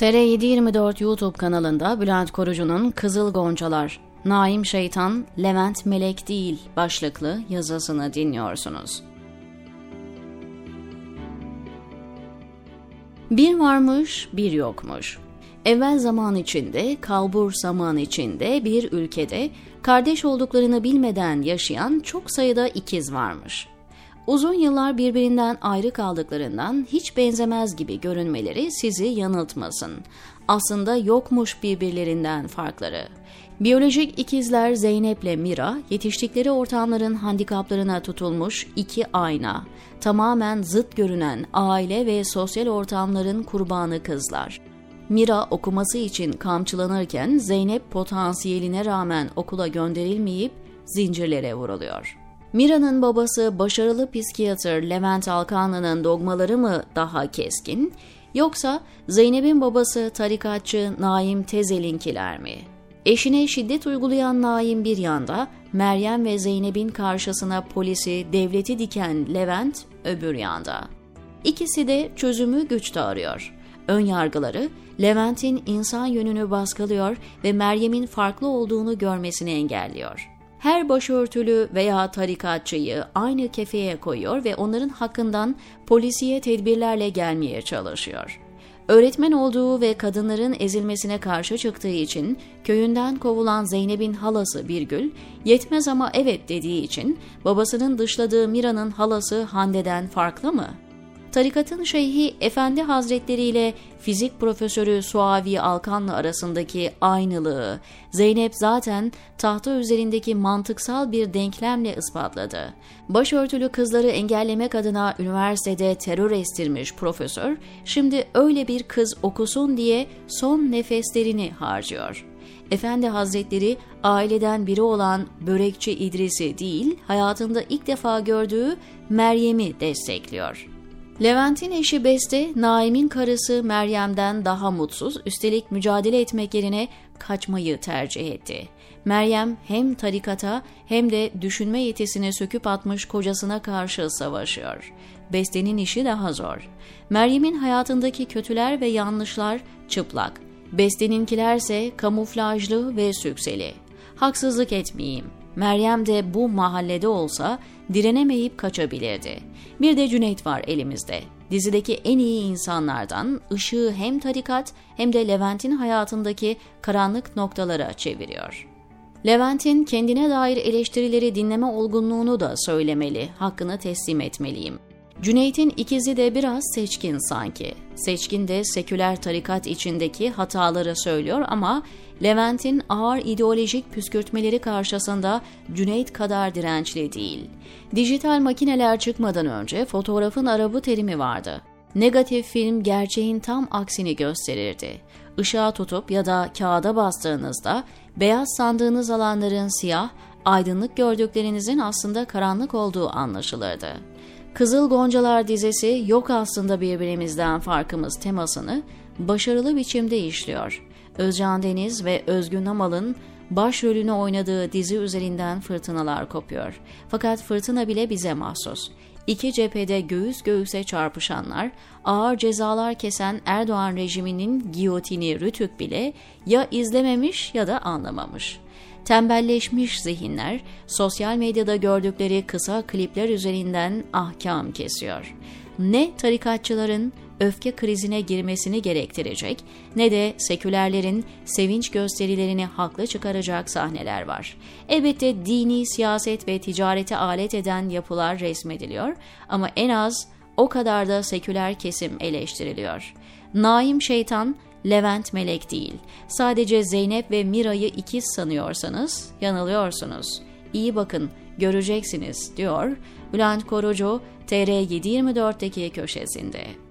TR724 YouTube kanalında Bülent Korucu'nun Kızıl Goncalar, Naim Şeytan, Levent Melek değil başlıklı yazısını dinliyorsunuz. Bir varmış, bir yokmuş. Evvel zaman içinde, kalbur zaman içinde bir ülkede kardeş olduklarını bilmeden yaşayan çok sayıda ikiz varmış. Uzun yıllar birbirinden ayrı kaldıklarından hiç benzemez gibi görünmeleri sizi yanıltmasın. Aslında yokmuş birbirlerinden farkları. Biyolojik ikizler Zeynep ile Mira, yetiştikleri ortamların handikaplarına tutulmuş iki ayna. Tamamen zıt görünen aile ve sosyal ortamların kurbanı kızlar. Mira okuması için kamçılanırken Zeynep potansiyeline rağmen okula gönderilmeyip zincirlere vuruluyor. Mira'nın babası başarılı psikiyatr Levent Alkanlı'nın dogmaları mı daha keskin, yoksa Zeynep'in babası tarikatçı Naim Tezel'inkiler mi? Eşine şiddet uygulayan Naim bir yanda, Meryem ve Zeynep'in karşısına polisi, devleti diken Levent öbür yanda. İkisi de çözümü güçte arıyor. Ön yargıları Levent'in insan yönünü baskılıyor ve Meryem'in farklı olduğunu görmesini engelliyor her başörtülü veya tarikatçıyı aynı kefeye koyuyor ve onların hakkından polisiye tedbirlerle gelmeye çalışıyor. Öğretmen olduğu ve kadınların ezilmesine karşı çıktığı için köyünden kovulan Zeynep'in halası Birgül, yetmez ama evet dediği için babasının dışladığı Mira'nın halası Hande'den farklı mı?'' Tarikatın şeyhi Efendi Hazretleri ile fizik profesörü Suavi Alkanlı arasındaki aynılığı Zeynep zaten tahta üzerindeki mantıksal bir denklemle ispatladı. Başörtülü kızları engellemek adına üniversitede terör estirmiş profesör, şimdi öyle bir kız okusun diye son nefeslerini harcıyor. Efendi Hazretleri aileden biri olan börekçi İdris'i değil, hayatında ilk defa gördüğü Meryem'i destekliyor. Levent'in eşi Beste, Naim'in karısı Meryem'den daha mutsuz, üstelik mücadele etmek yerine kaçmayı tercih etti. Meryem hem tarikata hem de düşünme yetisini söküp atmış kocasına karşı savaşıyor. Beste'nin işi daha zor. Meryem'in hayatındaki kötüler ve yanlışlar çıplak. Beste'ninkilerse kamuflajlı ve sükseli. Haksızlık etmeyeyim. Meryem de bu mahallede olsa direnemeyip kaçabilirdi. Bir de Cüneyt var elimizde. Dizideki en iyi insanlardan ışığı hem tarikat hem de Levent'in hayatındaki karanlık noktalara çeviriyor. Levent'in kendine dair eleştirileri dinleme olgunluğunu da söylemeli, hakkını teslim etmeliyim. Cüneyt'in ikizi de biraz seçkin sanki. Seçkin de seküler tarikat içindeki hataları söylüyor ama Levent'in ağır ideolojik püskürtmeleri karşısında Cüneyt kadar dirençli değil. Dijital makineler çıkmadan önce fotoğrafın arabı terimi vardı. Negatif film gerçeğin tam aksini gösterirdi. Işığa tutup ya da kağıda bastığınızda beyaz sandığınız alanların siyah, aydınlık gördüklerinizin aslında karanlık olduğu anlaşılırdı. Kızıl Goncalar dizisi yok aslında birbirimizden farkımız temasını başarılı biçimde işliyor. Özcan Deniz ve Özgün Amal'ın başrolünü oynadığı dizi üzerinden fırtınalar kopuyor. Fakat fırtına bile bize mahsus. İki cephede göğüs göğüse çarpışanlar, ağır cezalar kesen Erdoğan rejiminin giyotini Rütük bile ya izlememiş ya da anlamamış. Tembelleşmiş zihinler sosyal medyada gördükleri kısa klipler üzerinden ahkam kesiyor. Ne tarikatçıların öfke krizine girmesini gerektirecek ne de sekülerlerin sevinç gösterilerini haklı çıkaracak sahneler var. Elbette dini, siyaset ve ticarete alet eden yapılar resmediliyor ama en az o kadar da seküler kesim eleştiriliyor. Naim şeytan Levent Melek değil. Sadece Zeynep ve Mira'yı ikiz sanıyorsanız yanılıyorsunuz. İyi bakın, göreceksiniz diyor Bülent Korucu TR724'deki köşesinde.